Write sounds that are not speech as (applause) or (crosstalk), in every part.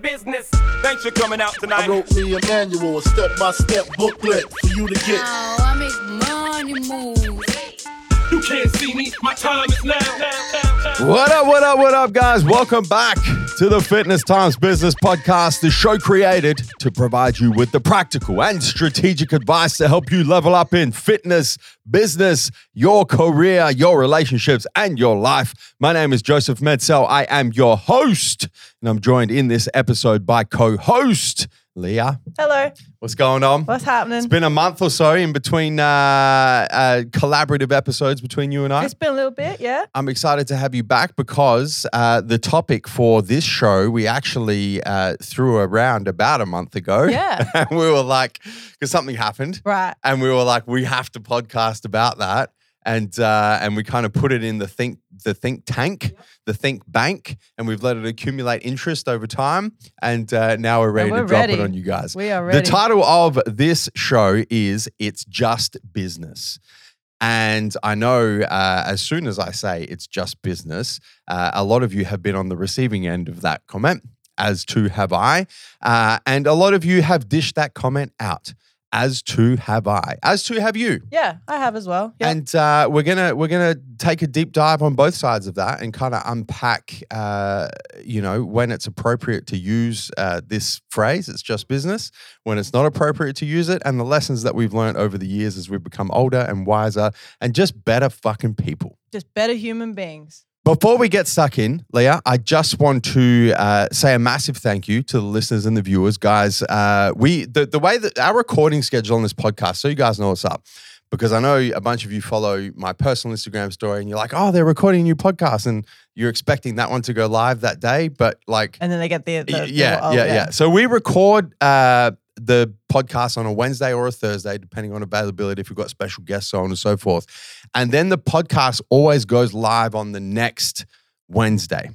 business. Thanks for coming out I wrote me a manual, a step-by-step booklet for you to get. Oh, I make money move. You can't see me. My time is now. What up, what up, what up, guys? Welcome back to the Fitness Times Business Podcast, the show created to provide you with the practical and strategic advice to help you level up in fitness, business, your career, your relationships, and your life. My name is Joseph Medsell. I am your host, and I'm joined in this episode by co host Leah. Hello. What's going on? What's happening? It's been a month or so in between uh, uh, collaborative episodes between you and I. It's been a little bit, yeah. I'm excited to have you back because uh, the topic for this show we actually uh, threw around about a month ago. Yeah. (laughs) and we were like, because something happened, Right. and we were like, we have to podcast about that, and uh, and we kind of put it in the think the think tank, the think bank, and we've let it accumulate interest over time, and uh, now we're ready we're to drop it on you guys. We are ready. The title of this show is It's Just Business. And I know uh, as soon as I say it's just business, uh, a lot of you have been on the receiving end of that comment, as too have I. Uh, and a lot of you have dished that comment out, as too have I, as too have you. yeah, I have as well. Yeah. And uh, we're gonna we're gonna take a deep dive on both sides of that and kind of unpack, uh, you know, when it's appropriate to use uh, this phrase. It's just business. When it's not appropriate to use it, and the lessons that we've learned over the years as we've become older and wiser and just better fucking people. Just better human beings. Before we get stuck in, Leah, I just want to uh, say a massive thank you to the listeners and the viewers, guys. Uh, we the, the way that our recording schedule on this podcast, so you guys know what's up, because I know a bunch of you follow my personal Instagram story, and you're like, "Oh, they're recording a new podcast," and you're expecting that one to go live that day, but like And then they get the, the, Y- the- yeah, oh, yeah, yeah, So we record uh, the podcast on a Wednesday or a Thursday, depending on availability, if we've got special guests, so on and so forth. And then the podcast always goes live on the next Wednesday.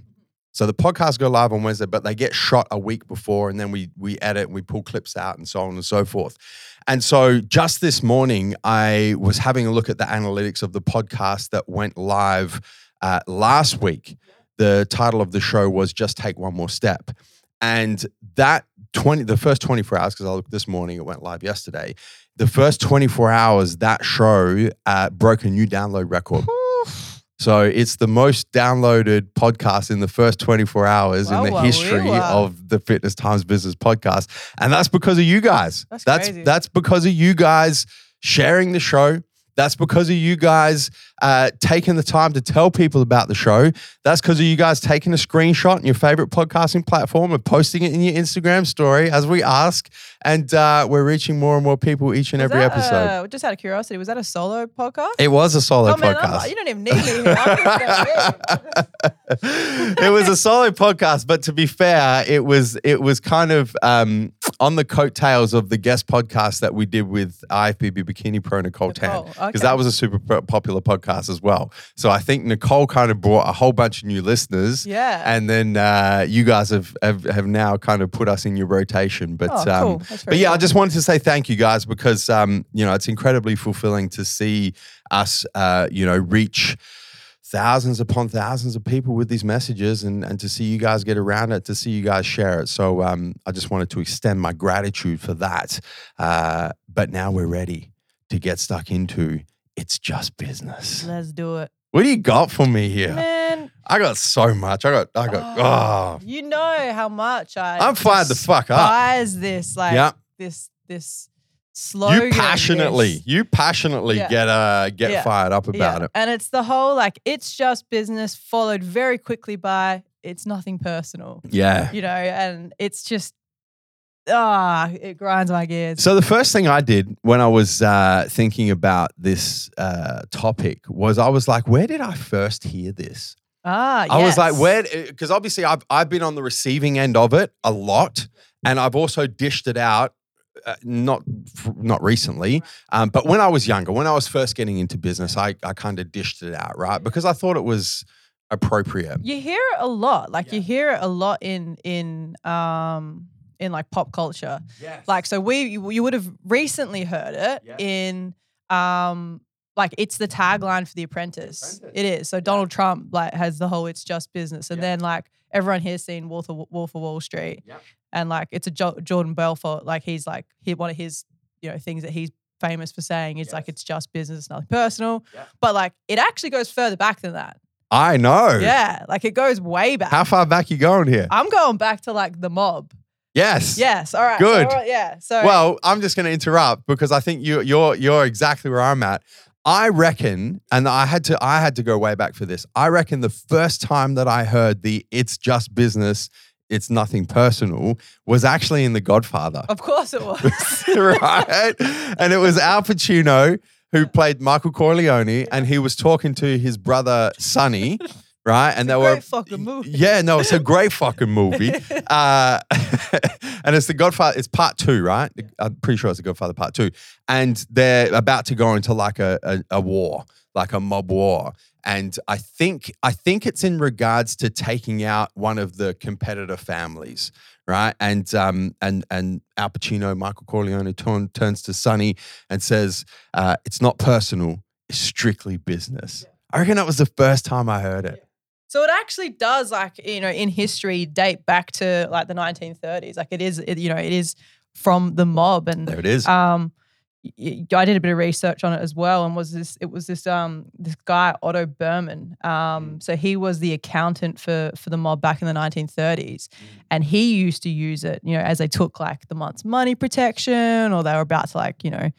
So the podcasts go live on Wednesday, but they get shot a week before, and then we we edit and we pull clips out and so on and so forth. And so just this morning, I was having a look at the analytics of the podcast that went live uh, last week. The title of the show was "Just Take One More Step," and that twenty, the first twenty four hours, because I looked this morning, it went live yesterday. The first twenty four hours, that show uh, broke a new download record. So it's the most downloaded podcast in the first 24 hours Wow, in the wow, history wow. of the Fitness Times Business podcast. And that's because of you guys. That's that's crazy. that's because of you guys sharing the show. That's because of you guys uh, taking the time to tell people about the show. That's because of you guys taking a screenshot in your favorite podcasting platform and posting it in your Instagram story as we ask. And uh, we're reaching more and more people each and Was every episode. Uh, just out of curiosity, was that a solo podcast? it was a solo oh man, podcast. you don't even need me here. (laughs) It was a solid podcast, but to be fair, it was it was kind of um, on the coattails of the guest podcast that we did with IFBB Bikini Pro Nicole Tan because okay. that was a super popular podcast as well. So I think Nicole kind of brought a whole bunch of new listeners. Yeah. and then uh, you guys have, have have now kind of put us in your rotation. But Oh, um, cool. But yeah, I just wanted to say thank you guys because um, you know it's incredibly fulfilling to see us uh, you know reach thousands upon thousands of people with these messages and, and to see you guys get around it, to see you guys share it. So um, I just wanted to extend my gratitude for that. Uh, but now we're ready to get stuck into it's just business. Let's do it. What do you got for me here? Man, I got so much. I got, I got, oh, you know how much I I'm fired the fuck up. despise this, like Yeah. this this slogan. You passionately, this- you passionately Yeah. get uh get Yeah. fired up about Yeah. it. And it's the whole like it's just business followed very quickly by it's nothing personal. Yeah. You know, and it's just ah, it grinds my gears. So the first thing I did when I was uh, thinking about this uh, topic was I was like, where did I first hear this? ah, I was like, where? Because obviously I've I've been on the receiving end of it a lot, and I've also dished it out. Uh, not not recently, um, but when I was younger, when I was first getting into business, I I kind of dished it out, right? Because I thought it was appropriate. you hear it a lot. Like you hear it a lot in in um in like pop culture. Like so we you you would have recently heard it Yeah. in um like it's the tagline for The Apprentice. Apprentice. It is. So Donald Trump like has the whole it's just business and Yeah. then like everyone here's seen Wolf of, Wolf of Wall Street, and like it's a jo- Jordan Belfort. Like he's like he one of his you know things that he's famous for saying is like it's just business, nothing personal. But like it actually goes further back than that. I know. Yeah, like it goes way back. How far back you going here? I'm going back to like the mob. yes. Yes. All right. Good. All right, yeah. So Well, I'm just going to interrupt because I think you, you're you're exactly where I'm at. I reckon, and I had to I had to go way back for this. I reckon the first time that I heard the "it's just business, it's nothing personal" was actually in The Godfather, of course it was. (laughs) right? And it was Al Pacino who played Michael Corleone, and he was talking to his brother Sonny, right? And they were Great fucking movie. yeah, no, it's a great fucking movie. (laughs) Uh, (laughs) and it's the Godfather. It's part two, right? I'm pretty sure it's the Godfather part two. And they're about to go into like a, a, a war, like a mob war. And I think I think it's in regards to taking out one of the competitor families, right? And um and and Al Pacino, Michael Corleone turn, turns to Sonny and says, uh, "It's not personal, it's strictly business." I reckon that was the first time I heard it. So it actually does, like you know, in history, date back to like the 1930s. Like it is, it, you know, it is from the mob, and There it is. um, I did a bit of research on it as well, and was this it was this um this guy Otto Berman. Um, so he was the accountant for for the mob back in the 1930s, and he used to use it, you know, as they took like the month's money protection, or they were about to like you know.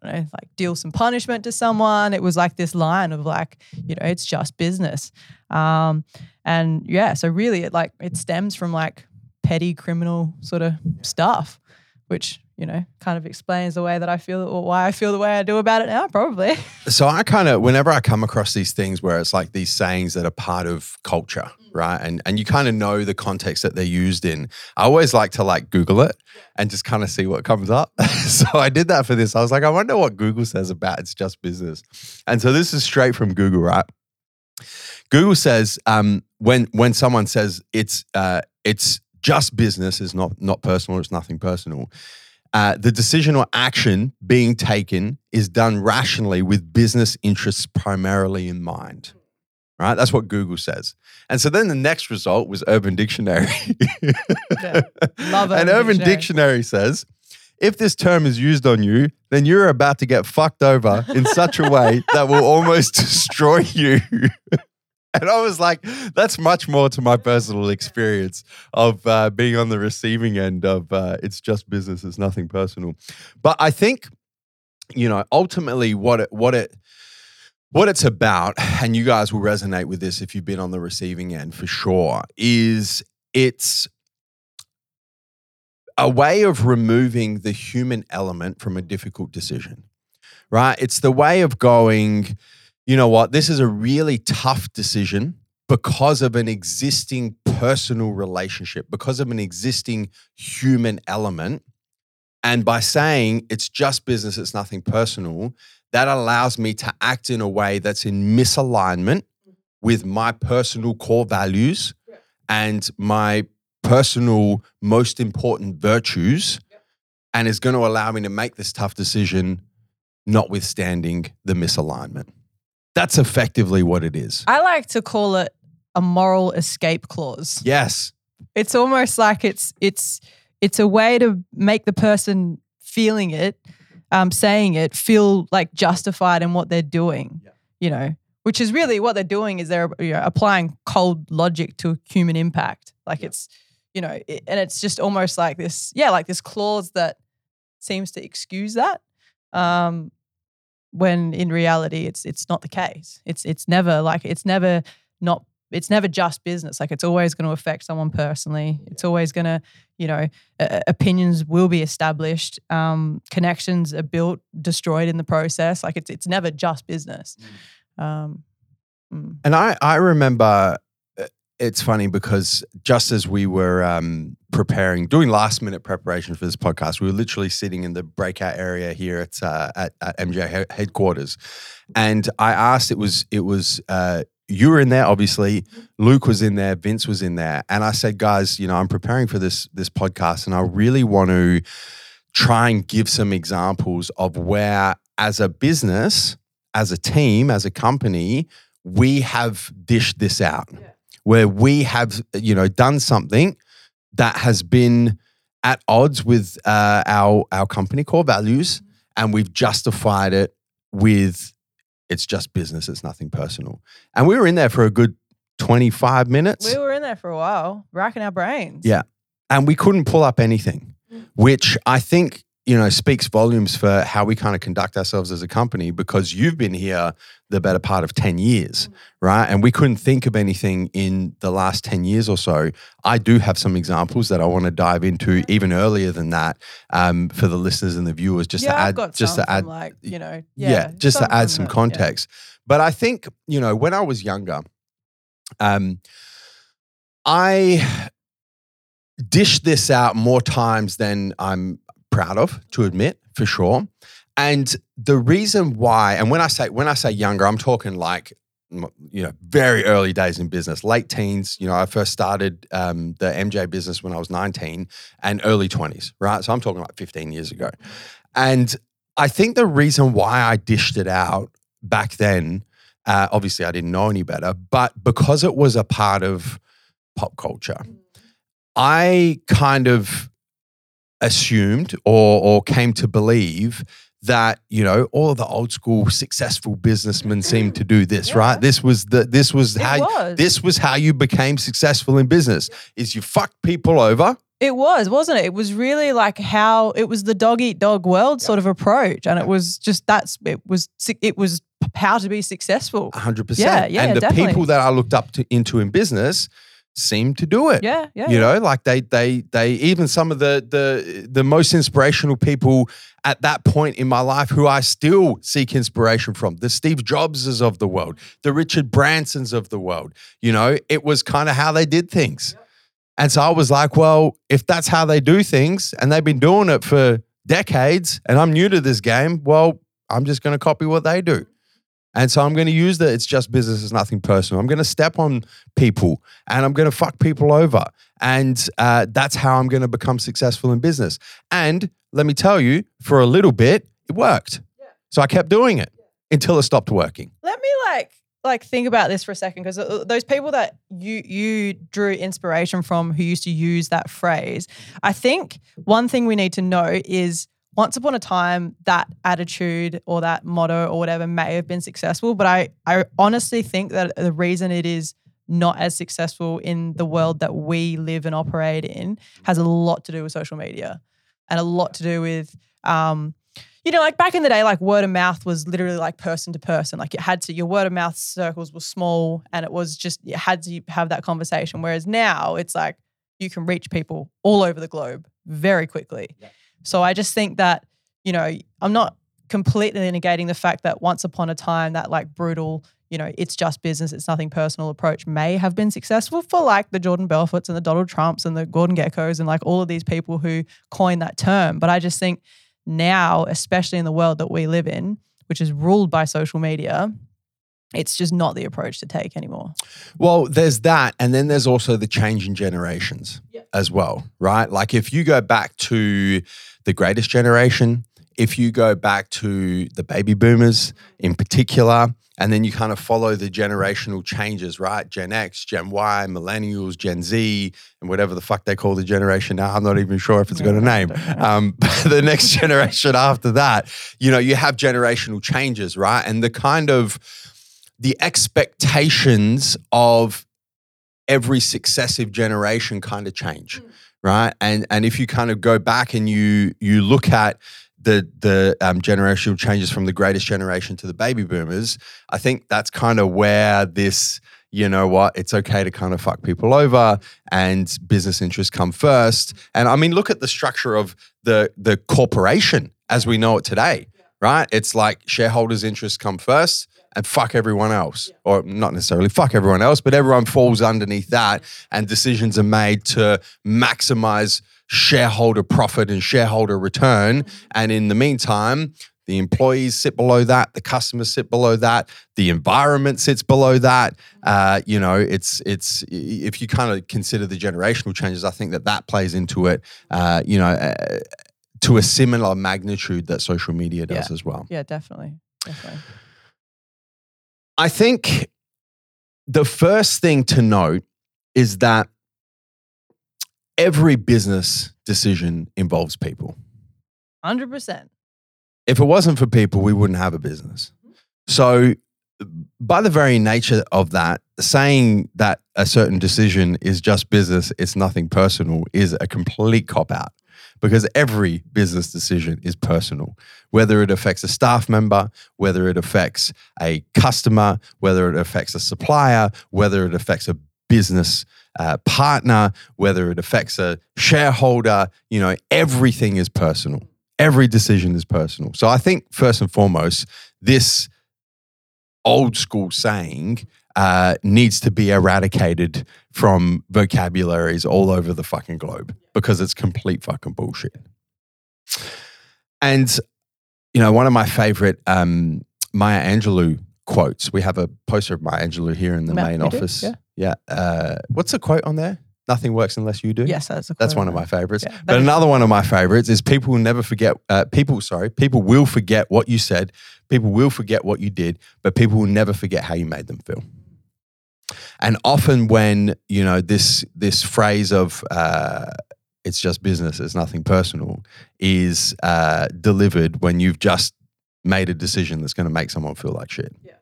Don't know, like deal some punishment to someone. It was like this line of like, you know, it's just business. Um, and yeah, so really it like it stems from like petty criminal sort of stuff, which, you know, kind of explains the way that I feel or why I feel the way I do about it now, probably. (laughs) So I kind of, whenever I come across these things where it's like these sayings that are part of culture, right, and and you kind of know the context that they're used in, I always like to like Google it and just kind of see what comes up. (laughs) so I did that for this. I was like, I wonder what Google says about it's just business, and so this is straight from Google, right? Google says um, when when someone says it's uh, it's just business is not not personal, it's nothing personal. Uh, the decision or action being taken is done rationally with business interests primarily in mind. Right? That's what Google says. And so then the next result was Urban Dictionary. Yeah. Love (laughs) and Urban Urban Dictionary. Dictionary says if this term is used on you, then you're about to get fucked over in such a way that will almost (laughs) destroy you. (laughs) (laughs) And I was like, that's much more to my personal experience of uh, being on the receiving end of uh, it's just business, it's nothing personal. But I think, you know, ultimately what it, what it, what it's about, and you guys will resonate with this if you've been on the receiving end for sure, is it's a way of removing the human element from a difficult decision, right? It's the way of going, you know what, this is a really tough decision because of an existing personal relationship, because of an existing human element. And by saying it's just business, it's nothing personal, that allows me to act in a way that's in misalignment with my personal core values and my personal most important virtues and is going to allow me to make this tough decision notwithstanding the misalignment. That's effectively what it is. I like to call it a moral escape clause. Yes. It's almost like it's it's it's a way to make the person feeling it, um, saying it, feel like justified in what they're doing. Yeah. You know, which is really what they're doing is they're you know, applying cold logic to human impact. Like it's you know, it, and it's just almost like this, yeah, like this clause that seems to excuse that. Um, when in reality it's it's not the case. It's it's never like it's never not it's never just business. Like it's always going to affect someone personally. It's always going to, you know, uh, opinions will be established. Um, connections are built, destroyed in the process. Like it's it's never just business. Um, mm. And I, I remember it's funny because just as we were um, preparing, doing last minute preparation for this podcast, we were literally sitting in the breakout area here at uh, at, at MJ headquarters, and I asked. It was it was uh, you were in there, obviously. Luke was in there. Vince was in there, and I said, guys, you know, I'm preparing for this this podcast, and I really want to try and give some examples of where, as a business, as a team, as a company, we have dished this out. Where we have, you know, done something that has been at odds with uh, our our company core values, and we've justified it with it's just business, it's nothing personal. And we were in there for a good 25 minutes We were in there for a while, racking our brains. Yeah. and we couldn't pull up anything, which I think you know speaks volumes for how we kind of conduct ourselves as a company because you've been here the better part of 10 years right and we couldn't think of anything in the last 10 years or so i do have some examples that i want to dive into even earlier than that um, for the listeners and the viewers just yeah, to add just to add like you know, yeah, yeah, just to add some the- yeah. context. But I think, you know, when I was younger, um, I dished this out more times than I'm proud of to admit, for sure. And the reason why, and when I say when I say younger, I'm talking like you know very early days in business, late teens. You know, I first started um, the MJ business when I was 19, and early 20s, right? So I'm talking like 15 years ago. And I think the reason why I dished it out back then, uh, obviously I didn't know any better, but because it was a part of pop culture, I kind of assumed or or came to believe that you know all of the old school successful businessmen seemed to do this Yeah. right this was the this was It how was. this was how you became successful in business is you fucked people over It was, wasn't it? It was really like how it was the dog eat dog world sort of approach, and it was just that's it was it was how to be successful. 100% Yeah, yeah, and the definitely. people that I looked up to into in business seemed to do it Yeah, yeah. you yeah. know like they they they even some of the the the most inspirational people at that point in my life who I still seek inspiration from the Steve Jobses of the world the Richard Bransons of the world you know it was kind of how they did things and so I was like well if that's how they do things and they've been doing it for decades and I'm new to this game well I'm just going to copy what they do and so I'm going to use the it's just business, it's nothing personal. I'm going to step on people and I'm going to fuck people over. And uh, that's how I'm going to become successful in business. And let me tell you, for a little bit, it worked. So I kept doing it until it stopped working. Let me like like think about this for a second because those people that you you drew inspiration from who used to use that phrase, I think one thing we need to know is once upon a time that attitude or that motto or whatever may have been successful, but I I honestly think that the reason it is not as successful in the world that we live and operate in has a lot to do with social media and a lot to do with um, you know, like back in the day, like word of mouth was literally like person to person. Like it had to, your word of mouth circles were small and it was just, you had to have that conversation. Whereas now it's like you can reach people all over the globe very quickly. So I just think that, you know, I'm not completely negating the fact that once upon a time that like brutal, you know, it's just business, it's nothing personal approach may have been successful for like the Jordan Belforts and the Donald Trumps and the Gordon Gekkos and like all of these people who coined that term. But I just think now, especially in the world that we live in, which is ruled by social media, it's just not the approach to take anymore. Well, there's that. And then there's also the change in generations as well, right? Like if you go back to the greatest generation, if you go back to the baby boomers in particular, and then you kind of follow the generational changes, right? Gen X, Gen Y, millennials, Gen Z, and whatever the fuck they call the generation now. I'm not even sure if it's got a name. Um, (laughs) the next (laughs) generation after that, you know, you have generational changes, right? And the kind of the expectations of every successive generation kind of change right? And and if you kind of go back and you you look at the the um, generational changes from the greatest generation to the baby boomers i think that's kind of where this you know what it's okay to kind of fuck people over and business interests come first. And i mean look at the structure of the the corporation as we know it today right? It's like shareholders interests come first and fuck everyone else. Or not necessarily fuck everyone else but everyone falls underneath that and decisions are made to maximize shareholder profit and shareholder return. And in the meantime the employees sit below that the customers sit below that the environment sits below that. Uh, you know it's it's if you kind of consider the generational changes i think that that plays into it uh, you know uh, to a similar magnitude that social media does Yeah. as well. Yeah, definitely. Definitely. I think the first thing to note is that every business decision involves people. Hundred percent. If it wasn't for people, we wouldn't have a business. Mm-hmm. So, by the very nature of that, saying that a certain decision is just business, it's nothing personal, is a complete cop out because every business decision is personal, whether it affects a staff member, whether it affects a customer, whether it affects a supplier, whether it affects a business uh, partner, whether it affects a shareholder, you know, everything is personal. Every decision is personal. So I think first and foremost, this old school saying uh, needs to be eradicated from vocabularies all over the fucking globe because it's complete fucking bullshit. And, you know, one of my favorite um, Maya Angelou quotes, we have a poster of Maya Angelou here in the Yeah, main we do, office. yeah. yeah. Uh, what's the quote on there? Nothing works unless you do. Yes, that's a That's one of my favorites. Yeah, but is- another one of my favorites is people will never forget, uh, people, sorry, people will forget what you said. People will forget what you did, but people will never forget how you made them feel. And often when, you know, this, this phrase of, uh, it's just business, it's nothing personal, is uh, delivered when you've just made a decision that's going to make someone feel like shit. Yeah.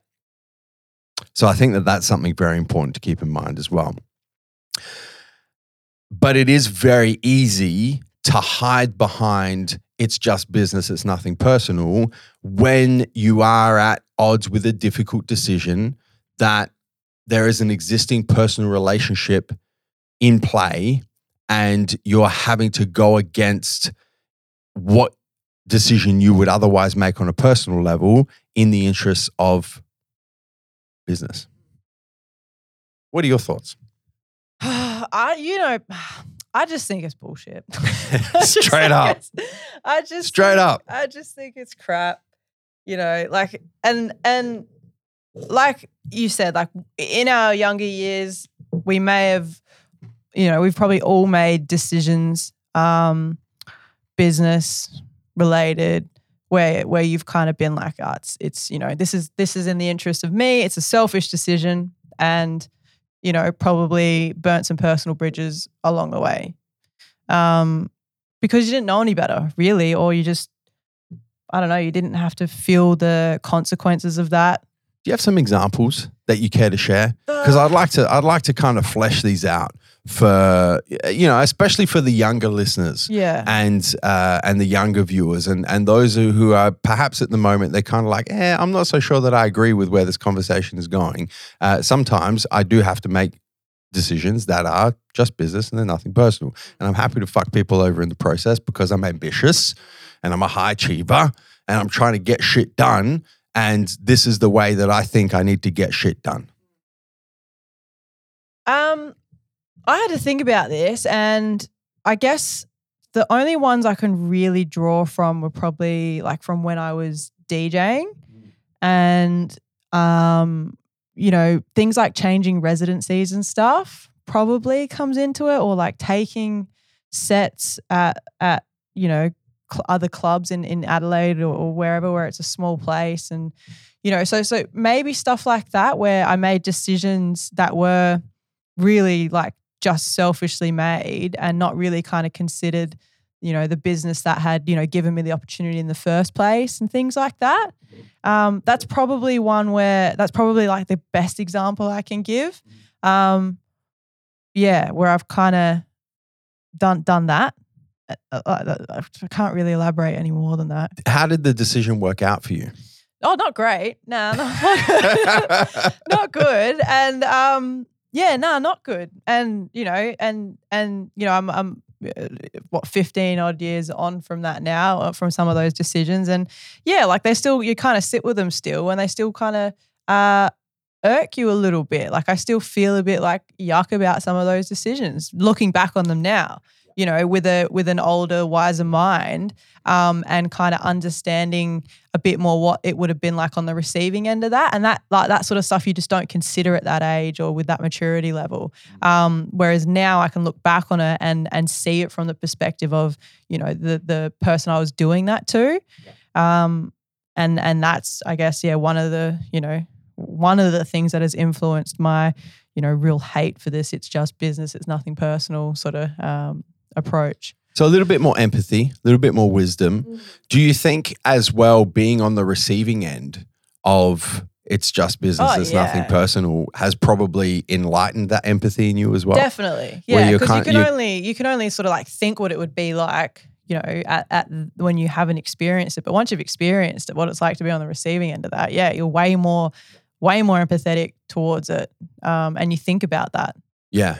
So I think that that's something very important to keep in mind as well. But it is very easy to hide behind it's just business, it's nothing personal when you are at odds with a difficult decision that there is an existing personal relationship in play and you're having to go against what decision you would otherwise make on a personal level in the interests of business. What are your thoughts? (sighs) I, you know, (sighs) I just think it's bullshit. (laughs) Straight up. I just Straight think- up. I just think it's crap. You know, like and and like you said, like in our younger years, we may have, you know, we've probably all made decisions, um, business related, where where you've kind of been like, oh, it's it's you know, this is this is in the interest of me. It's a selfish decision, and you know, probably burnt some personal bridges along the way. Um, because you didn't know any better, really, or you just, I don't know, you didn't have to feel the consequences of that. Do you have some examples that you care to share? Because I'd like to, I'd like to kind of flesh these out for you know, especially for the younger listeners. Yeah. and uh, and the younger viewers and and those who, who are perhaps at the moment they're kind of like, eh, I'm not so sure that I agree with where this conversation is going. Uh, sometimes I do have to make decisions that are just business and they're nothing personal, and I'm happy to fuck people over in the process because I'm ambitious and I'm a high achiever and I'm trying to get shit done. And this is the way that I think I need to get shit done. Um, I had to think about this, and I guess the only ones I can really draw from were probably like from when I was DJing, and um, you know, things like changing residencies and stuff probably comes into it, or like taking sets at at you know cl- other clubs in in Adelaide or, or wherever where it's a small place and you know so so maybe stuff like that where I made decisions that were really like just selfishly made and not really kind of considered you know the business that had you know given me the opportunity in the first place and things like that. Um, that's probably one where that's probably like the best example i can give. Um, yeah where i've kind of done done that. Uh, uh, uh, i can't really elaborate any more than that. How did the decision work out for you? oh not great. No not, (laughs) (laughs) not good. And um yeah no not good. And you know and and you know i'm i'm uh, what 15 odd years on from that now uh, from some of those decisions. And yeah like they still you kind of sit with them still and they still kind of uh irk you a little bit. Like i still feel a bit like yuck about some of those decisions looking back on them now you know with a with an older wiser mind um and kind of understanding a bit more what it would have been like on the receiving end of that. And that like that sort of stuff you just don't consider at that age or with that maturity level. Um, whereas now I can look back on it and and see it from the perspective of you know the the person I was doing that to. Um, and and that's I guess yeah one of the you know one of the things that has influenced my you know real hate for this. It's just business. It's nothing personal sort of um, approach. So a little bit more empathy, a little bit more wisdom. Do you think as well being on the receiving end of it's just business, Oh, it's nothing personal has probably enlightened that empathy in you as well? Definitely, yeah. Because you can only you can only sort of like think what it would be like, you know, at, at when you haven't experienced it. But once you've experienced it, what it's like to be on the receiving end of that, yeah, you're way more, way more empathetic towards it, um, and you think about that. Yeah.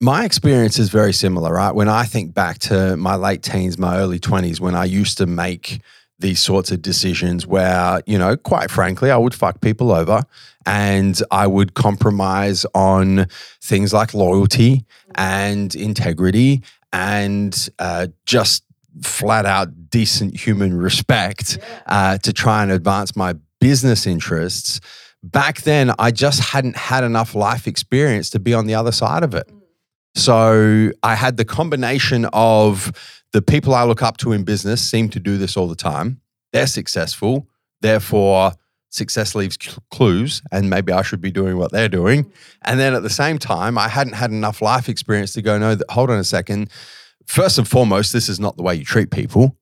My experience is very similar, right? When I think back to my late teens, my early 20s, when I used to make these sorts of decisions where, you know, quite frankly, I would fuck people over and I would compromise on things like loyalty and integrity and uh, just flat out decent human respect uh, to try and advance my business interests. Back then, I just hadn't had enough life experience to be on the other side of it. So I had the combination of the people I look up to in business seem to do this all the time. They're successful. Therefore, success leaves cl- clues, and maybe I should be doing what they're doing. And then at the same time, I hadn't had enough life experience to go, no, th- hold on a second. First and foremost, this is not the way you treat people,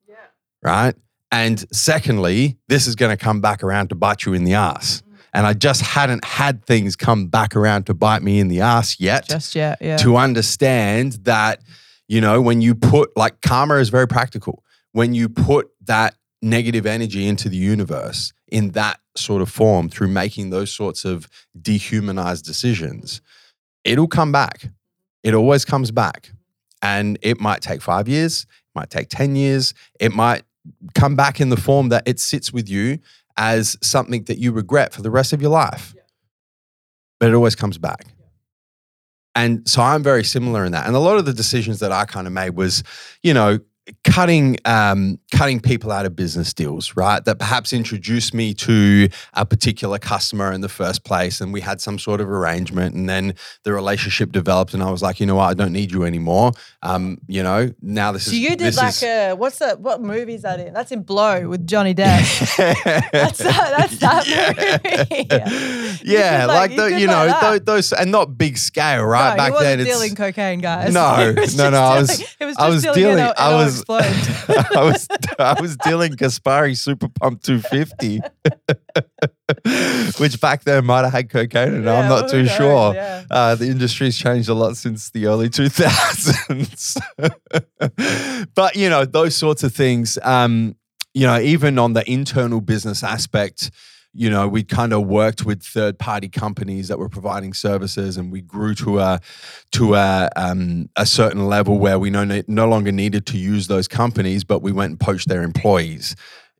right? And secondly, this is going to come back around to bite you in the ass. And I just hadn't had things come back around to bite me in the ass yet Just yeah, yeah. to understand that, you know, when you put like karma is very practical. When you put that negative energy into the universe in that sort of form through making those sorts of dehumanized decisions, it'll come back. It always comes back. And it might take five years, it might take 10 years, it might come back in the form that it sits with you as something that you regret for the rest of your life. But it always comes back. And so I'm very similar in that. And a lot of the decisions that I kind of made was, you know, cutting um, cutting people out of business deals, right? That perhaps introduced me to a particular customer in the first place, and we had some sort of arrangement, and then the relationship developed, and I was like, you know what, I don't need you anymore. Um, you know, now this so is you did like is, a what's that? What movie is that in? That's in Blow with Johnny Depp. (laughs) that's that. That's that (laughs) movie. (laughs) You yeah, like, like- you the, could you know like that. tho- those, and not big scale, right? No, Back wasn't then, it's dealing cocaine, guys. No, no, no, I was- dealing- It was I just was dealing. dealing- It I was- I was I was dealing Gaspari Super Pump 250, (laughs) which back then might have had cocaine in it. I'm not too knows? sure. Yeah. Uh, the industry's changed a lot since the early 2000s. (laughs) but, you know, those sorts of things, um, you know, even on the internal business aspect, you know, we kind of worked with third party companies that were providing services and we grew to a to a um, a certain level where we no no longer needed to use those companies, but we went and poached their employees.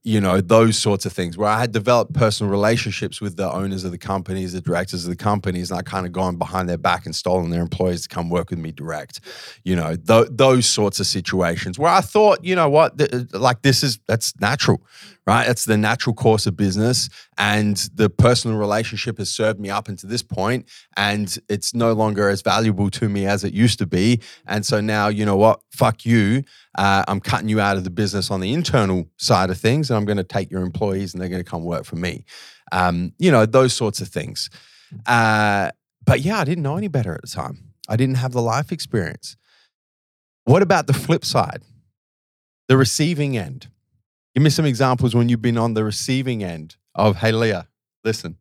You know, those sorts of things where I had developed personal relationships with the owners of the companies, the directors of the companies, and I kind of gone behind their back and stolen their employees to come work with me direct. You know, th- those sorts of situations where I thought, you know what, th- uh, like this is that's natural, right? That's the natural course of business, and the personal relationship has served me up until this point, and it's no longer as valuable to me as it used to be. And so now, you know what, fuck you. Uh, I'm cutting you out of the business on the internal side of things, and I'm going to take your employees, and they're going to come work for me. Um, you know, those sorts of things. Uh, but yeah, I didn't know any better at the time. I didn't have the life experience. What about the flip side? The receiving end. Give me some examples when you've been on the receiving end of, hey, Leah, listen,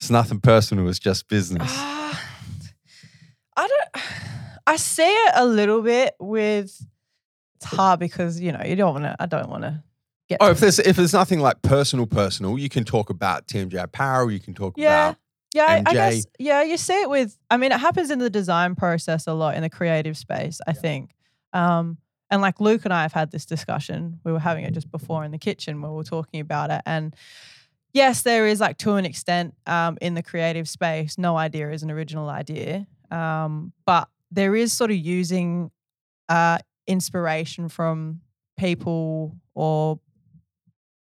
it's nothing personal, it's just business. Ah, I don't. I see it a little bit with. It's hard because you know you don't want to. I don't want to get. Oh, to- if there's if there's nothing like personal, personal, you can talk about TMJ Apparel, you can talk yeah. about Yeah, I, I guess. Yeah, you see it with. I mean, it happens in the design process a lot in the creative space. I think. Um, and like Luke and I have had this discussion. We were having it just before in the kitchen where we were talking about it. And yes, there is like to an extent um, in the creative space, no idea is an original idea. Um, but there is sort of using uh, inspiration from people or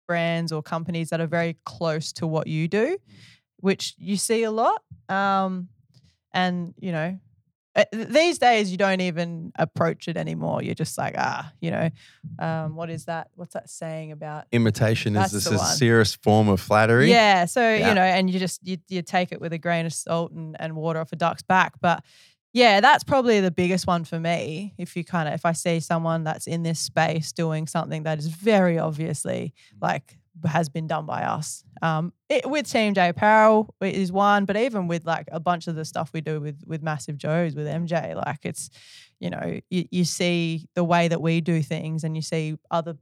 brands or companies that are very close to what you do, which you see a lot. Um, and you know, uh, these days you don't even approach it anymore. You're just like, ah, you know, um, what is that? What's that saying about? Imitation is the the sincerest form of flattery. Yeah. So, Yeah. you know, and you just you, you take it with a grain of salt and, and water off a duck's back. But yeah, that's probably the biggest one for me. If you kind of if I see someone that's in this space doing something that is very obviously like has been done by us. Um, it, with TMJ Apparel it is one, but even with like a bunch of the stuff we do with with Massive Joe's with MJ, like it's you know you, you see the way that we do things, and you see other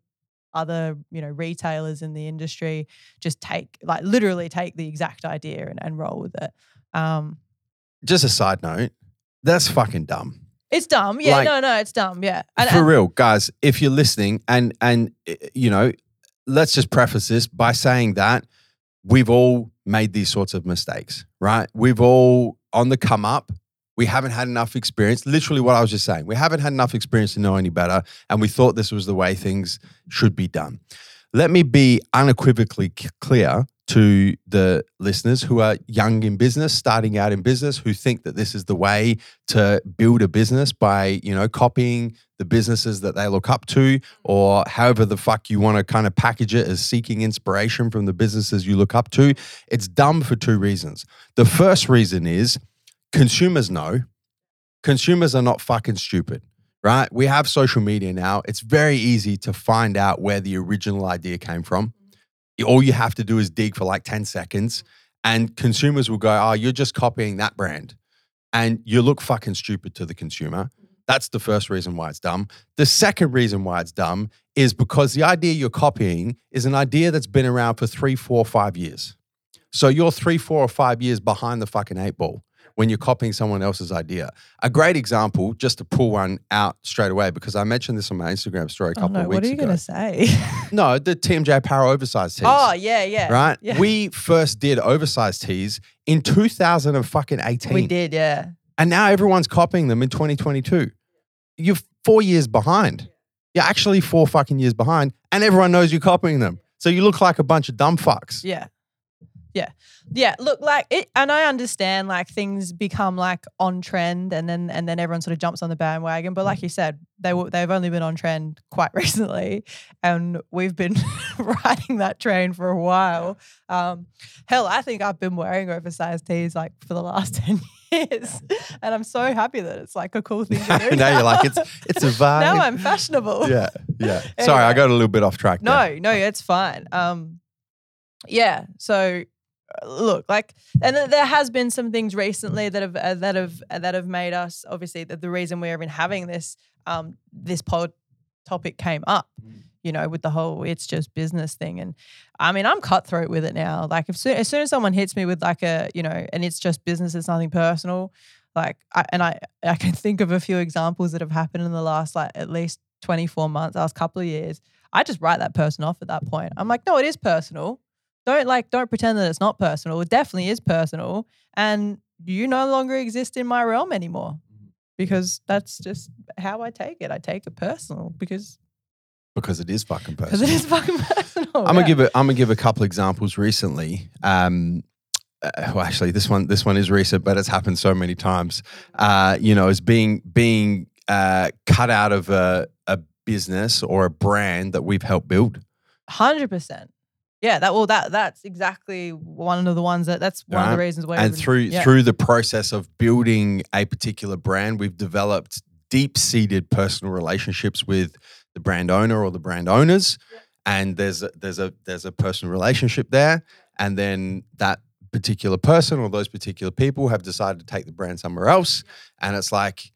other you know retailers in the industry just take like literally take the exact idea and, and roll with it. Um, Just a side note, that's fucking dumb. it's dumb. Yeah, Like- no, no, it's dumb. Yeah. And, For and- real, guys, if you're listening, and and uh, you know, let's just preface this by saying that we've all made these sorts of mistakes, right? We've all on the come up. We haven't had enough experience. Literally, what I was just saying. We haven't had enough experience to know any better, and we thought this was the way things should be done. Let me be unequivocally c- clear to the listeners who are young in business, starting out in business, who think that this is the way to build a business by, you know, copying the businesses that they look up to, or however the fuck you want to kind of package it as seeking inspiration from the businesses you look up to. It's dumb for two reasons. The first reason is consumers know consumers are not fucking stupid, right? We have social media now. It's very easy to find out where the original idea came from. All you have to do is dig for like 10 seconds, and consumers will go, Oh, you're just copying that brand. And you look fucking stupid to the consumer. That's the first reason why it's dumb. The second reason why it's dumb is because the idea you're copying is an idea that's been around for three, four, five years. So you're three, four, or five years behind the fucking eight ball when you're copying someone else's idea. A great example, just to pull one out straight away, because I mentioned this on my Instagram story a oh couple no, of weeks ago. what are you gonna say? (laughs) No, the TMJ Apparel oversized tees. oh yeah, yeah. right? Yeah. We first did oversized tees in 2018. we did, yeah. And now everyone's copying them in 2022. You're four years behind. You're actually four fucking years behind, and everyone knows you're copying them. So you look like a bunch of dumb fucks. Yeah. Yeah. Yeah. Look, like it and I understand like things become like on trend and then and then everyone sort of jumps on the bandwagon. But like you said, they were they've only been on trend quite (laughs) recently. And we've been (laughs) riding that train for a while. Um, hell, I think I've been wearing oversized tees like for the last (laughs) 10 years. And I'm so happy that it's like a cool thing to do. now you're like, it's it's a vibe. now I'm fashionable. yeah, yeah. Sorry, I got a little bit off track. there. No, no, it's fine. Um, yeah. So, look, like, and there has been some things recently that have uh, that have uh, that have made us obviously that the reason we're even having this um this pod topic came up. You know, with the whole it's just business thing, and I mean, I'm cutthroat with it now. Like, if soon, as soon as someone hits me with like a, you know, and it's just business, it's nothing personal. Like, I, and I, I can (laughs) think of a few examples that have happened in the last like at least 24 months, last couple of years. I just write that person off at that point. I'm like, no, it is personal. Don't like, don't pretend that it's not personal. It definitely is personal, and you no longer exist in my realm anymore because that's just how I take it. I take it personal because because it is fucking because personal. it is fucking (laughs) personal. I'm gonna yeah. give it. I'm gonna give a couple examples recently. Um, uh, well, actually, this one this one is recent, but it's happened so many times. Uh, you know, as being being uh, cut out of a, a business or a brand that we've helped build. Hundred percent. Yeah, that well, that that's exactly one of the ones that that's one of the reasons why. and through yeah. through the process of building a particular brand, we've developed deep seated personal relationships with the brand owner or the brand owners, and there's a, there's a there's a personal relationship there, and then that particular person or those particular people have decided to take the brand somewhere else, and it's like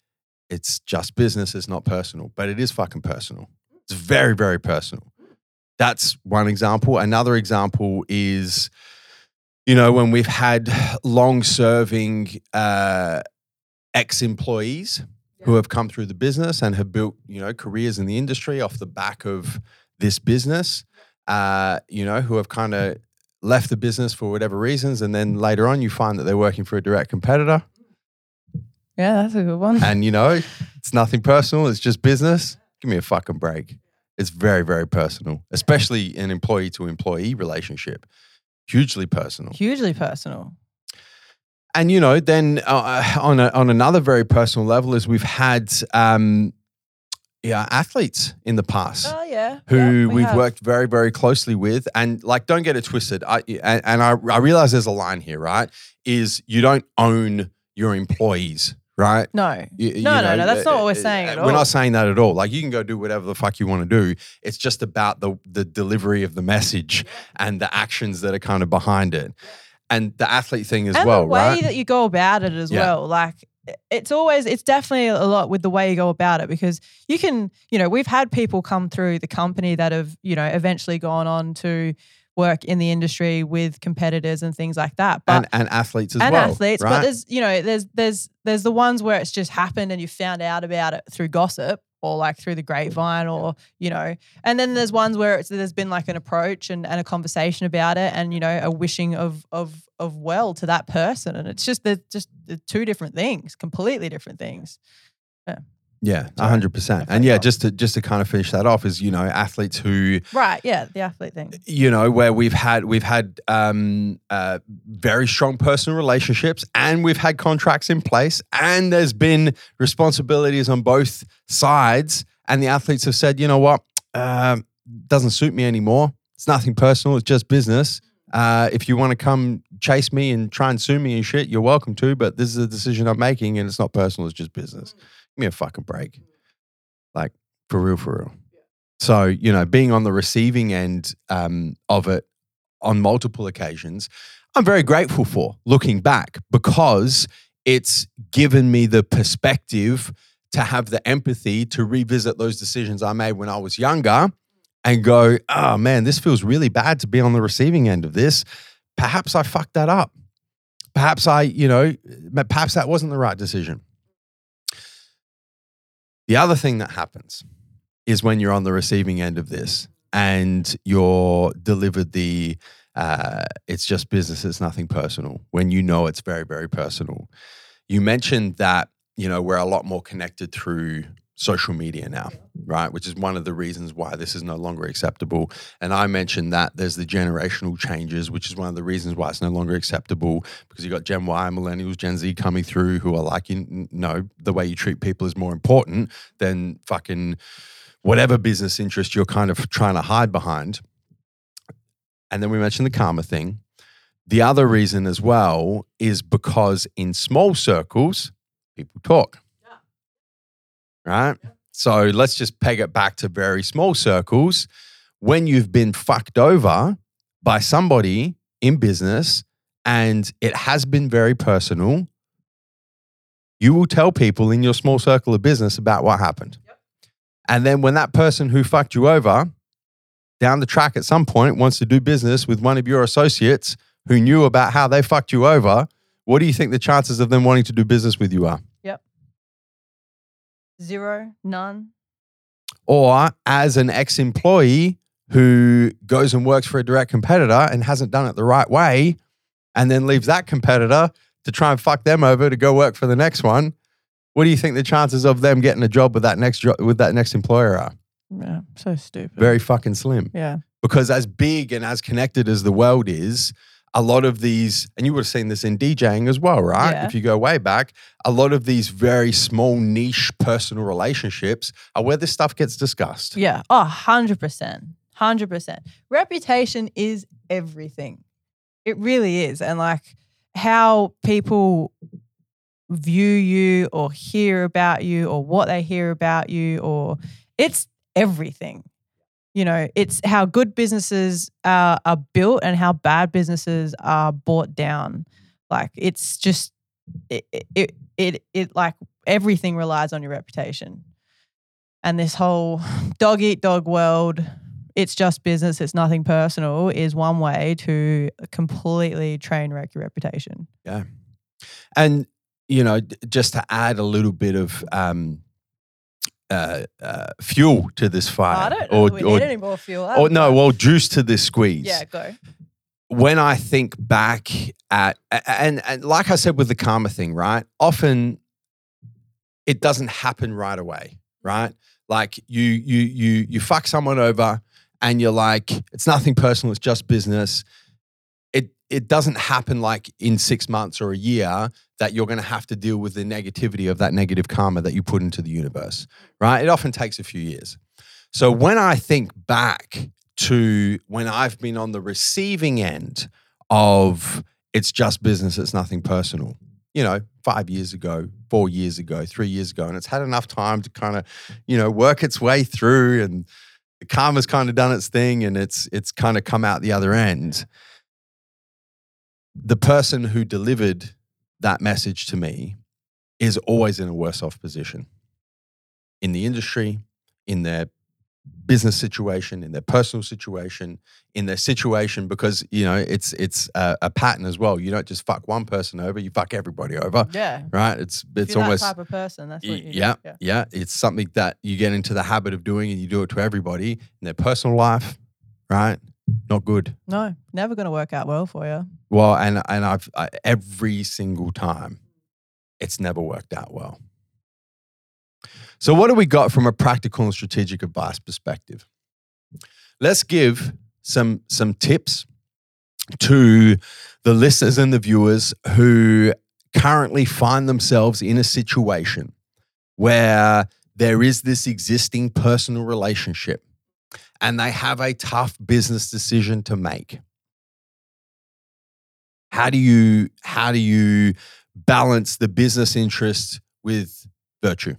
it's just business, it's not personal, but it is fucking personal. It's very very personal. That's one example. Another example is you know, when we've had long serving uh, ex employees who have come through the business and have built, you know, careers in the industry off the back of this business, uh, you know, who have kind of left the business for whatever reasons. And then later on, you find that they're working for a direct competitor. yeah, that's a good one. And, you know, it's nothing personal, it's just business. Give me a fucking break. It's very, very personal, especially an employee to employee relationship. Hugely personal. Hugely personal. and you know, then uh, on a, on another very personal level, is we've had um, yeah athletes in the past Oh yeah. who Yeah, we we've have. worked very very closely with, and like don't get it twisted. I and, and I I realize there's a line here, right? Is you don't own your employees, right? No. You- you No, no, know, no, that's not what we're uh, saying at all. We're not saying that at all. Like you can go do whatever the fuck you want to do. It's just about the the delivery of the message and the actions that are kind of behind it, and the athlete thing as and well, the way right? that you go about it as Yeah. well. Like it's always it's definitely a lot with the way you go about it because you can you know we've had people come through the company that have you know eventually gone on to work in the industry with competitors and things like that but and, and athletes as and well, And athletes right? but there's you know there's there's there's the ones where it's just happened and you found out about it through gossip or like through the grapevine or you know and then there's ones where it's there's been like an approach and, and a conversation about it and you know a wishing of of of well to that person and it's just they're just the two different things completely different things. Yeah, Sorry. hundred percent. And yeah, just to just to kind of finish that off is you know athletes who right yeah the athlete thing you know where we've had we've had um, uh, very strong personal relationships and we've had contracts in place and there's been responsibilities on both sides and the athletes have said you know what um, doesn't suit me anymore. It's nothing personal. It's just business. Uh, if you want to come chase me and try and sue me and shit, you're welcome to. But this is a decision I'm making, and it's not personal. It's just business. Give me a fucking break. Like for real, for real. So you know, being on the receiving end um, of it on multiple occasions, I'm very grateful for looking back because it's given me the perspective to have the empathy to revisit those decisions I made when I was younger and go, oh man, this feels really bad to be on the receiving end of this. Perhaps I fucked that up. Perhaps I, you know, perhaps that wasn't the right decision. The other thing that happens is when you're on the receiving end of this and you're delivered the, uh, it's just business, it's nothing personal, when you know it's very, very personal. You mentioned that, you know, we're a lot more connected through social media now, right? Which is one of the reasons why this is no longer acceptable. And I mentioned that there's the generational changes, which is one of the reasons why it's no longer acceptable because you've got Gen Y, millennials, Gen Z coming through who are like, you know, the way you treat people is more important than fucking whatever business interest you're kind of trying to hide behind. And then we mentioned the karma thing. The other reason as well is because in small circles, people talk. Right? So let's just peg it back to very small circles. When you've been fucked over by somebody in business and it has been very personal, you will tell people in your small circle of business about what happened. And then when that person who fucked you over down the track at some point wants to do business with one of your associates who knew about how they fucked you over, what do you think the chances of them wanting to do business with you are? Zero none Or as an ex employee who goes and works for a direct competitor and hasn't done it the right way and then leaves that competitor to try and fuck them over to go work for the next one, what do you think the chances of them getting a job with that next job with that next employer are? yeah so stupid Very fucking slim. yeah because as big and as connected as the world is, a lot of these, and you would have seen this in DJing as well, right? Yeah. If you go way back, a lot of these very small niche personal relationships are where this stuff gets discussed. Yeah. Oh, 100%. 100%. Reputation is everything. It really is. And like how people view you or hear about you or what they hear about you or it's everything. You know, it's how good businesses are, are built and how bad businesses are bought down. Like it's just it it, it, it like everything relies on your reputation and this whole (sighs) dog eat dog world it's just business it's nothing personal is one way to completely train wreck your reputation Yeah. And, you know, just to add a little bit of um, uh, uh, fuel to this fire. i don't know or, we or, need any more fuel or no, well, juice to this squeeze. yeah go when I think back at and and like I said with the karma thing, right? Often it doesn't happen right away, right? Like you you you you fuck someone over and you're like, it's nothing personal, it's just business. It doesn't happen like in six months or a year that you're going to have to deal with the negativity of that negative karma that you put into the universe, right? It often takes a few years. So when I think back to when I've been on the receiving end of it's just business, it's nothing personal, you know, five years ago, four years ago, three years ago, and it's had enough time to kind of, you know, work its way through and the karma's kind of done its thing and it's it's kind of come out the other end. The person who delivered that message to me is always in a worse off position in the industry, in their business situation, in their personal situation, in their situation, because you know it's it's a, a pattern as well. You don't just fuck one person over; you fuck everybody over, Yeah. right? It's it's almost that type of person. That's what you yeah, do. yeah. It's something that you get into the habit of doing and you do it to everybody in their personal life, right? Not good. No, never going to work out well for you. Well, and and I've I, every single time, it's never worked out well. So, what do we got from a practical and strategic advice perspective? Let's give some some tips to the listeners and the viewers who currently find themselves in a situation where there is this existing personal relationship and they have a tough business decision to make how do you how do you balance the business interest with virtue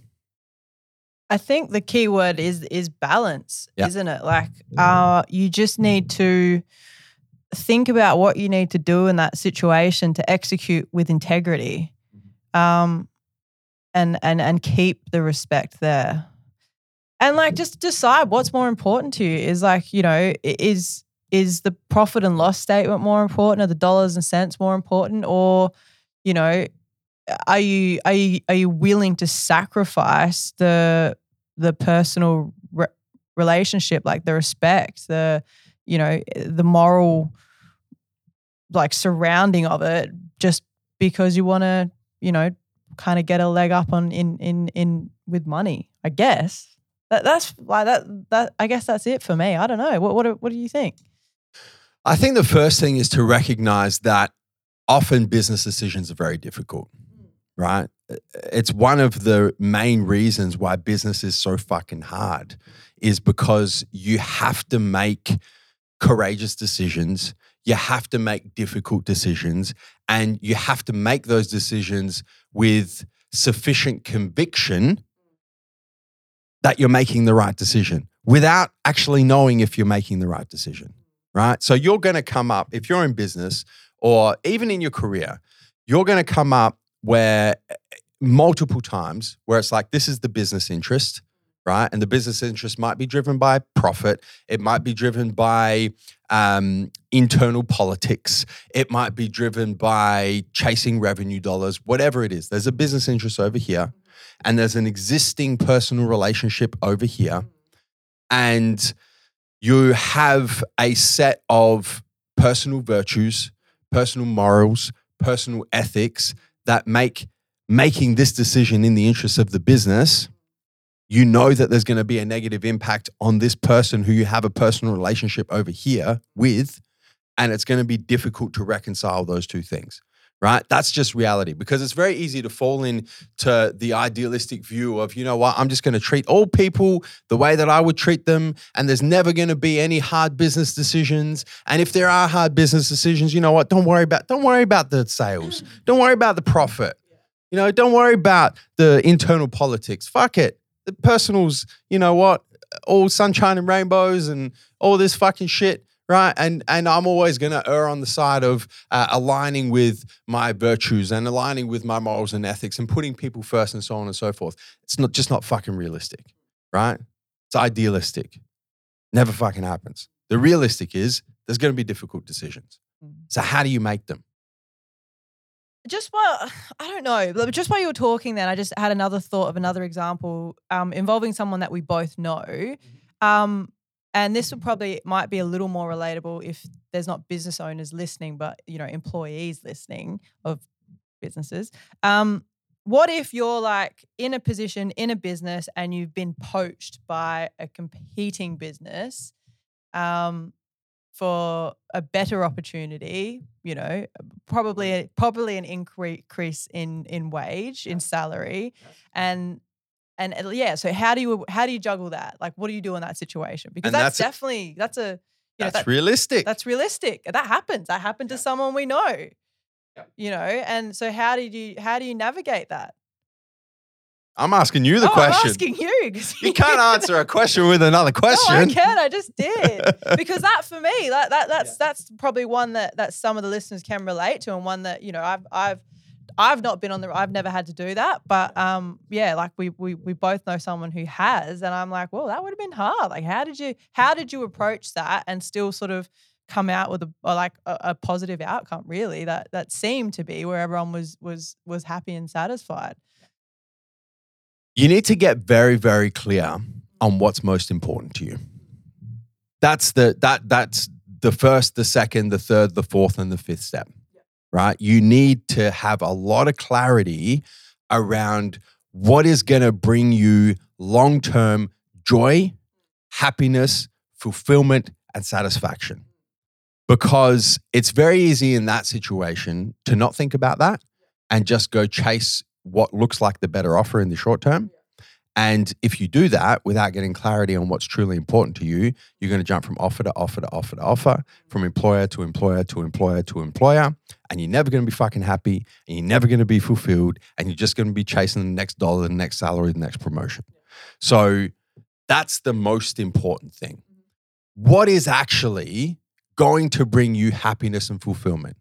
I think the key word is is balance, Yeah. isn't it? Like, uh, you just need to think about what you need to do in that situation to execute with integrity, um, and and and keep the respect there, and like mm-hmm. just decide what's more important to you. Is like you know is is the profit and loss statement more important? Are the dollars and cents more important, or you know are you are you are you willing to sacrifice the the personal re- relationship like the respect the you know the moral like surrounding of it just because you want to you know kind of get a leg up on in in in with money i guess that that's like that that i guess that's it for me. I don't know. What what what do you think? I think the first thing is to recognize that often business decisions are very difficult mm. right? It's one of the main reasons why business is so fucking hard is because you have to make courageous decisions you have to make difficult decisions and you have to make those decisions with sufficient conviction that you're making the right decision without actually knowing if you're making the right decision right? So you're going to come up if you're in business or even in your career you're going to come up where eh, multiple times where it's like this is the business interest right? And the business interest might be driven by profit. It might be driven by um, internal politics. It might be driven by chasing revenue dollars whatever it is. There's a business interest over here and there's an existing personal relationship over here and you have a set of personal virtues personal morals personal ethics that make making this decision in the interest of the business, you know that there's going to be a negative impact on this person who you have a personal relationship over here with, and it's going to be difficult to reconcile those two things. Right? That's just reality because it's very easy to fall into the idealistic view of, you know what, I'm just going to treat all people the way that I would treat them, and there's never going to be any hard business decisions. And if there are hard business decisions, you know what, don't worry about don't worry about the sales. Don't worry about the profit. You know, don't worry about the internal politics. Fuck it. The personals, you know what? All sunshine and rainbows and all this fucking shit, right? And and I'm always gonna err on the side of uh, aligning with my virtues and aligning with my morals and ethics and putting people first and so on and so forth. It's not just not fucking realistic, right? It's idealistic. Never fucking happens. The realistic is there's gonna be difficult decisions. So how do you make them? just while (sighs) I don't know, but just while you were talking, then I just had another thought of another example um, involving someone that we both know. Um, and this would probably might be a little more relatable if there's not business owners listening, but you know, employees listening of businesses. Um, what if you're like in a position in a business and you've been poached by a competing business? Um, for a better opportunity, you know, probably probably an increase in in wage, in salary, and and uh, yeah. So how do you how do you juggle that? Like, what do you do in that situation? Because that's, that's a- definitely that's a you know, That's that- realistic. that's realistic. That happens. That happened to someone we know. Yeah. You know, and so how did you how do you navigate that? I'm asking you the oh, question. I'm asking you. you (laughs) can't answer a question with another question. No, I can. I just did because that for me, that, that (laughs) that's that's probably one that that some of the listeners can relate to, and one that you know I've I've I've not been on the I've never had to do that, but um yeah, like we we we both know someone who has, and I'm like, well, that would have been hard. Like, how did you how did you approach that and still sort of come out with a, like a, a positive outcome? Really, that that seemed to be where everyone was was was happy and satisfied. you need to get very, very clear on what's most important to you. That's the that that's the first, the second, the third, the fourth, and the fifth step. Right? You need to have a lot of clarity around what is going to bring you long-term joy, happiness, fulfillment, and satisfaction. Because it's very easy in that situation to not think about that and just go chase what looks like the better offer in the short term. And if you do that without getting clarity on what's truly important to you, you're going to jump from offer to offer to offer to offer, from employer to employer to employer to employer. And you're never going to be fucking happy and you're never going to be fulfilled. And you're just going to be chasing the next dollar, the next salary, the next promotion. So that's the most important thing. Mm-hmm. What is actually going to bring you happiness and fulfillment?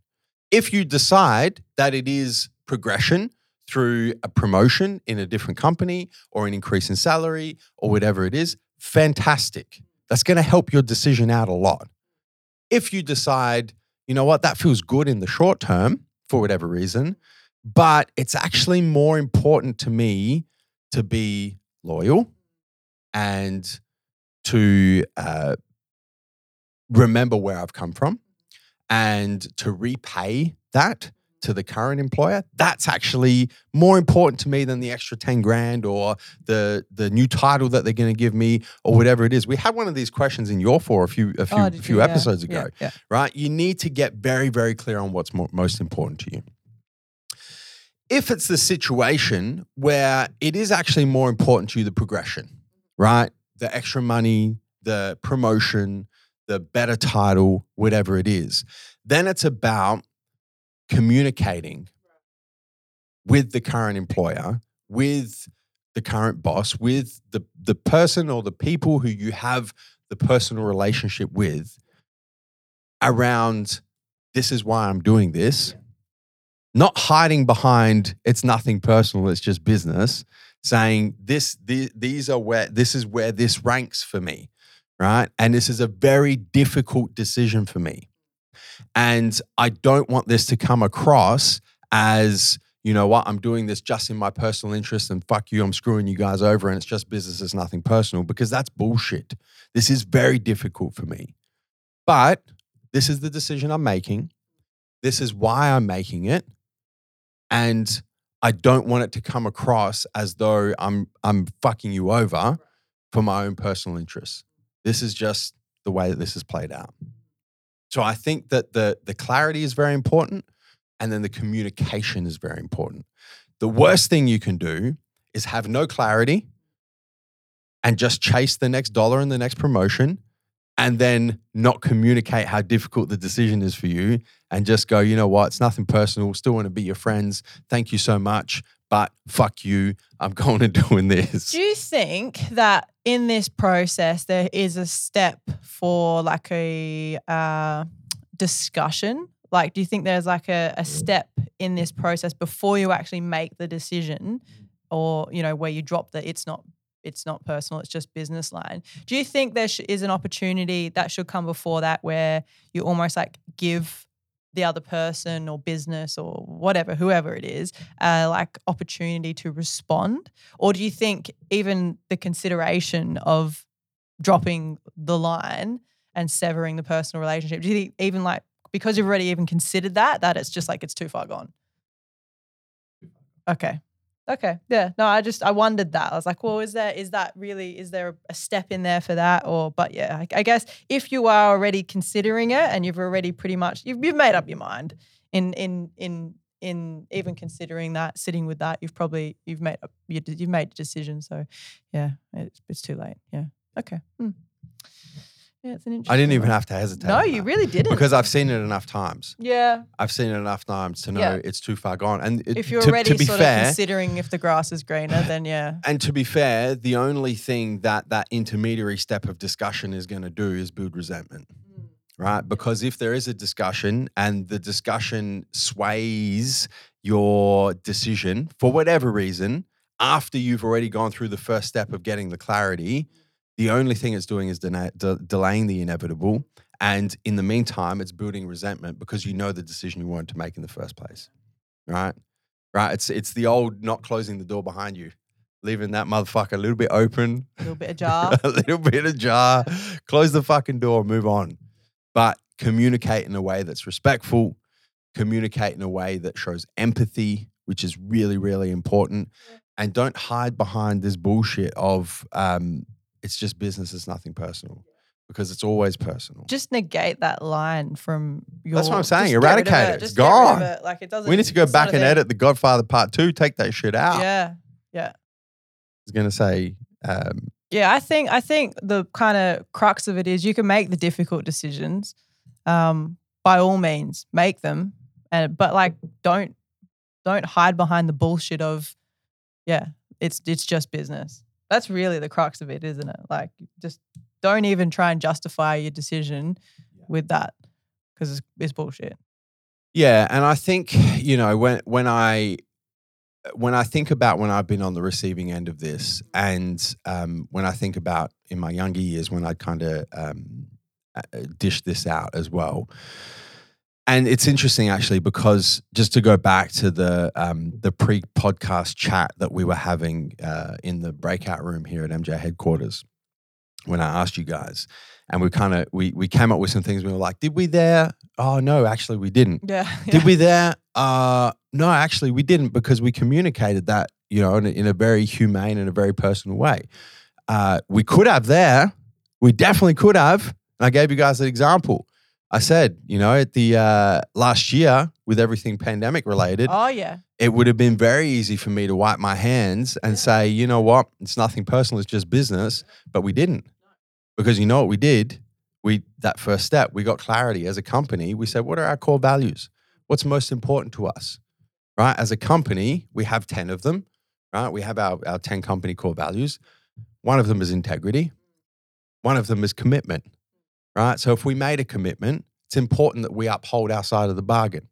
If you decide that it is progression, through a promotion in a different company or an increase in salary or whatever it is, fantastic. That's going to help your decision out a lot. If you decide, you know what, that feels good in the short term for whatever reason, but it's actually more important to me to be loyal and to uh, remember where I've come from and to repay that to the current employer, that's actually more important to me than the extra 10 grand or the the new title that they're going to give me or whatever it is. We had one of these questions in your for a few a few, Oh, few you? Episodes yeah, ago, yeah. right? You need to get very very clear on what's mo- most important to you. If it's the situation where it is actually more important to you the progression, right? The extra money, the promotion, the better title, whatever it is, then it's about communicating with the current employer, with the current boss, with the, the person or the people who you have the personal relationship with around this is why I'm doing this. Not hiding behind it's nothing personal, it's just business. Saying this, the, these are where this is where this ranks for me, right? And this is a very difficult decision for me. And I don't want this to come across as, you know what, I'm doing this just in my personal interest and fuck you, I'm screwing you guys over and it's just business, it's nothing personal because that's bullshit. This is very difficult for me. But this is the decision I'm making. This is why I'm making it. And I don't want it to come across as though I'm I'm fucking you over for my own personal interests. This is just the way that this is played out. So I think that the the clarity is very important and then the communication is very important. The worst thing you can do is have no clarity and just chase the next dollar and the next promotion and then not communicate how difficult the decision is for you and just go, you know what, it's nothing personal, still want to be your friends. Thank you so much, but fuck you. I'm (laughs) going and doing this. Do you think that in this process there is a step for like a uh, discussion? Like, do you think there's like a, a step in this process before you actually make the decision, or you know, where you drop the it's not it's not personal, it's just business line? Do you think there sh- is an opportunity that should come before that where you almost like give the other person or business or whatever, whoever it is, uh, like opportunity to respond? Or do you think even the consideration of dropping the line and severing the personal relationship, do you think even like because you've already even considered that, that it's just like it's too far gone? Okay. Okay. Yeah. No, I just I wondered that. I was like, well, is there is that really is there a step in there for that? Or but yeah, I, I guess if you are already considering it and you've already pretty much you've, you've made up your mind in in in in even considering that sitting with that you've probably you've made up you, you've made a decision so yeah it's, it's too late yeah okay Hmm. Yeah it's an interesting I didn't even have to hesitate. no on you that. really didn't because I've seen it enough times. yeah I've seen it enough times to know Yeah. it's too far gone. And it- if you're to, already to be sort fair, of considering if the grass is greener then yeah (sighs) and to be fair, the only thing that that intermediary step of discussion is going to do is build resentment. Mm. Right? Because if there is a discussion and the discussion sways your decision for whatever reason, after you've already gone through the first step of getting the clarity, the only thing it's doing is dena- de- delaying the inevitable. And in the meantime, it's building resentment because you know the decision you wanted to make in the first place. Right? Right? It's it's the old not closing the door behind you, leaving that motherfucker a little bit open, a little bit (laughs) ajar a little bit ajar, close the fucking door, move on. But communicate in a way that's respectful, communicate in a way that shows empathy, which is really, really important. And don't hide behind this bullshit of um, it's just business, it's nothing personal. Because it's always personal. just negate that line from your. That's what I'm saying, just get rid of eradicate it. It's rid of gone. it. Like it doesn't. we need to go back and edit The Godfather Part Two, take that shit out. Yeah, yeah, I was gonna say, um, yeah. I think I think the kind of crux of it is you can make the difficult decisions. Um, by all means, make them, and but like don't don't hide behind the bullshit of, yeah, it's it's just business. That's really the crux of it, isn't it? Like just don't even try and justify your decision with that because it's, it's bullshit. Yeah, and I think you know when when I when I think about when I've been on the receiving end of this, and um, when I think about in my younger years when I kind of um, dished this out as well. And it's interesting actually because just to go back to the um, the pre podcast chat that we were having uh, in the breakout room here at MJ headquarters, when I asked you guys, and we kind of we we came up with some things. We were like, did we there? Oh no, actually we didn't. Yeah. (laughs) Did we there? Uh, no, actually, we didn't because we communicated that, you know, in a, in a very humane and a very personal way. Uh, we could have there. We definitely could have. And I gave you guys an example. I said, you know, at the uh, last year with everything pandemic related, Oh yeah. it would have been very easy for me to wipe my hands and say, you know what, it's nothing personal, it's just business. But we didn't. Because you know what we did? We that first step, we got clarity as a company. We said, what are our core values? What's most important to us? Right? As a company, we have 10 of them, right? We have our, our 10 company core values. One of them is integrity. One of them is commitment. Right? So if we made a commitment, it's important that we uphold our side of the bargain.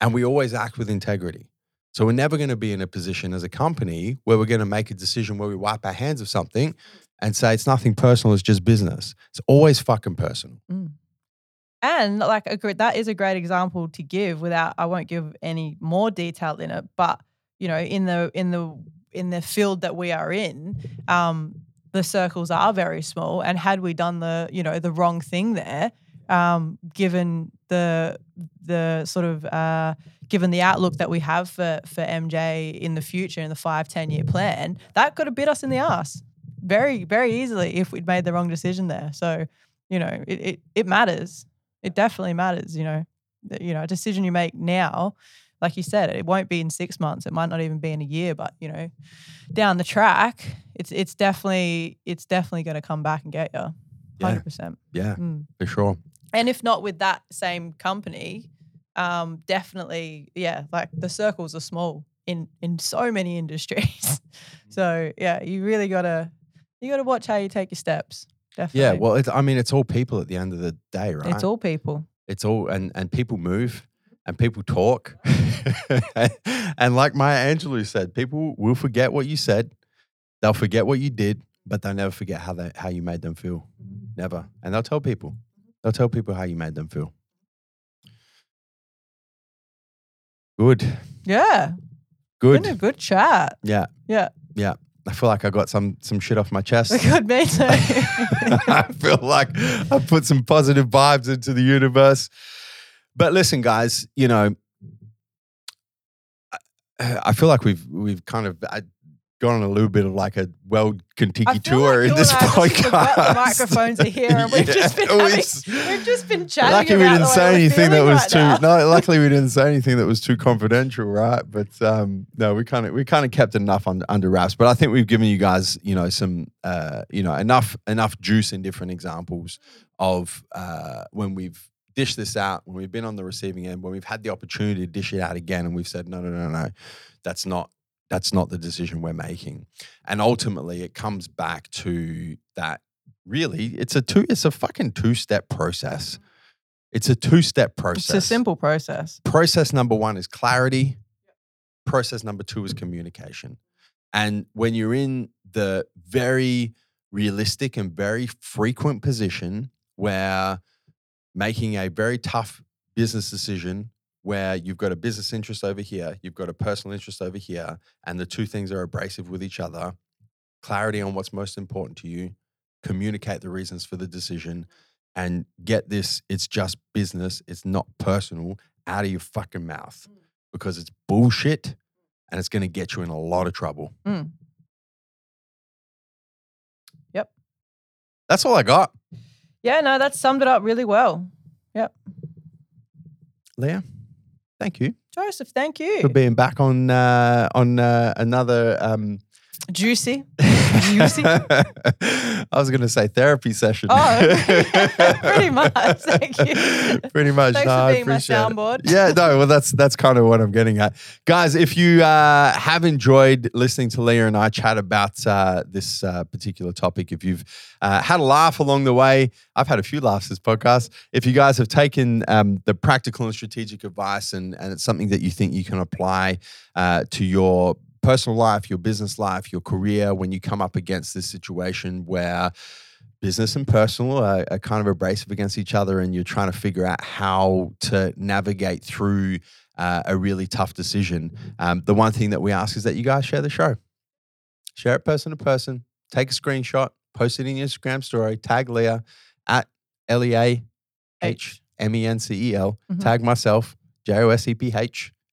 And we always act with integrity. So we're never going to be in a position as a company where we're going to make a decision where we wipe our hands of something and say it's nothing personal, it's just business. It's always fucking personal. And like a that is a great example to give without I won't give any more detail in it, but you know, in the in the in the field that we are in, um, the circles are very small. And had we done the, you know, the wrong thing there, um, given the the sort of uh, given the outlook that we have for for MJ in the future in the five, 10 year plan, that could have bit us in the ass very, very easily if we'd made the wrong decision there. So, you know, it it, it matters it definitely matters you know you know a decision you make now like you said it won't be in six months it might not even be in a year but you know down the track it's it's definitely it's definitely going to come back and get you 100% Yeah, Mm. for sure. and if not with that same company um definitely yeah like the circles are small in in so many (laughs) industries. So yeah you really gotta you gotta watch how you take your steps definitely. Yeah, well, it's, I mean, it's all people at the end of the day, right? it's all people. It's all and and people move and people talk. (laughs) And like maya angelou said people will forget what you said. They'll forget what you did but they'll never forget how they how you made them feel. Never. And they'll tell people. They'll tell people how you made them feel. Good. Yeah. Good. Been a good chat. Yeah. Yeah. Yeah. I feel like i got some some shit off my chest. (laughs) Good me (laughs) too. I feel like I put some positive vibes into the universe. But listen, guys, you know, I- I feel like we've we've kind of uh, gone on a little bit of like a world I Kentucky tour like in this I podcast. the (laughs) microphones are here, and we've Yeah, just been having, we've just been chatting. Lucky we didn't say anything that was right too. now. No, (laughs) luckily we didn't say anything that was too confidential, right? But um, no, we kind of we kind of kept enough on, under wraps. But I think we've given you guys, you know, some, uh, you know, enough enough juice in different examples of uh, when we've dished this out, when we've been on the receiving end, when we've had the opportunity to dish it out again, and we've said, no, no, no, no, that's not that's not the decision we're making. And ultimately, it comes back to that. Really, it's a two. It's a fucking two step process. It's a two step process. It's a simple process. process number one is clarity. Process number two is communication. And when you're in the very realistic and very frequent position where making a very tough business decision where you've got a business interest over here, you've got a personal interest over here, and the two things are abrasive with each other, clarity on what's most important to you, communicate the reasons for the decision, and get this it's just business, it's not personal, out of your fucking mouth because it's bullshit and it's going to get you in a lot of trouble. Mm. Yep. That's all I got. Yeah, no, that summed it up really well. Yep. Leah, thank you Joseph, thank you. for being back on uh, on uh, another um, Juicy. (laughs) (laughs) I was going to say therapy session. Oh, (laughs) pretty much. Thank you. Pretty much. Thanks no, for being my appreciate it. Yeah, no, well, that's that's kind of what I'm getting at, guys. If you uh, have enjoyed listening to Leah and I chat about uh, this uh, particular topic, if you've uh, had a laugh along the way, I've had a few laughs this podcast. If you guys have taken um, the practical and strategic advice and and it's something that you think you can apply uh, to your personal life, your business life, your career, when you come up against this situation where business and personal are, are kind of abrasive against each other and you're trying to figure out how to navigate through uh, a really tough decision um, the one thing that we ask is that you guys share the show share it person to person take a screenshot post it in your instagram story tag leah at l-e-a-h H. m-e-n-c-e-l Mhm. tag myself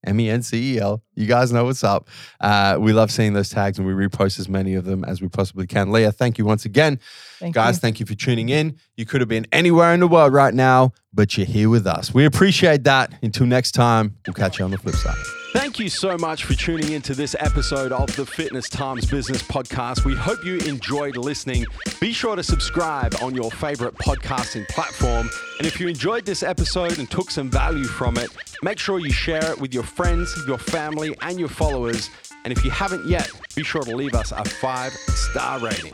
j-o-s-e-p-h M-E-N-C-E-L. You guys know what's up. Uh, we love seeing those tags and we repost as many of them as we possibly can. Leah, thank you once again. Thank Guys, you. thank you for tuning in. You could have been anywhere in the world right now, but you're here with us. We appreciate that. Until next time, we'll catch you on the flip side. Thank you so much for tuning into this episode of the Fitness Times Business Podcast. We hope you enjoyed listening. Be sure to subscribe on your favorite podcasting platform. And if you enjoyed this episode and took some value from it, make sure you share it with your friends, your family, and your followers. And if you haven't yet, be sure to leave us a five star rating.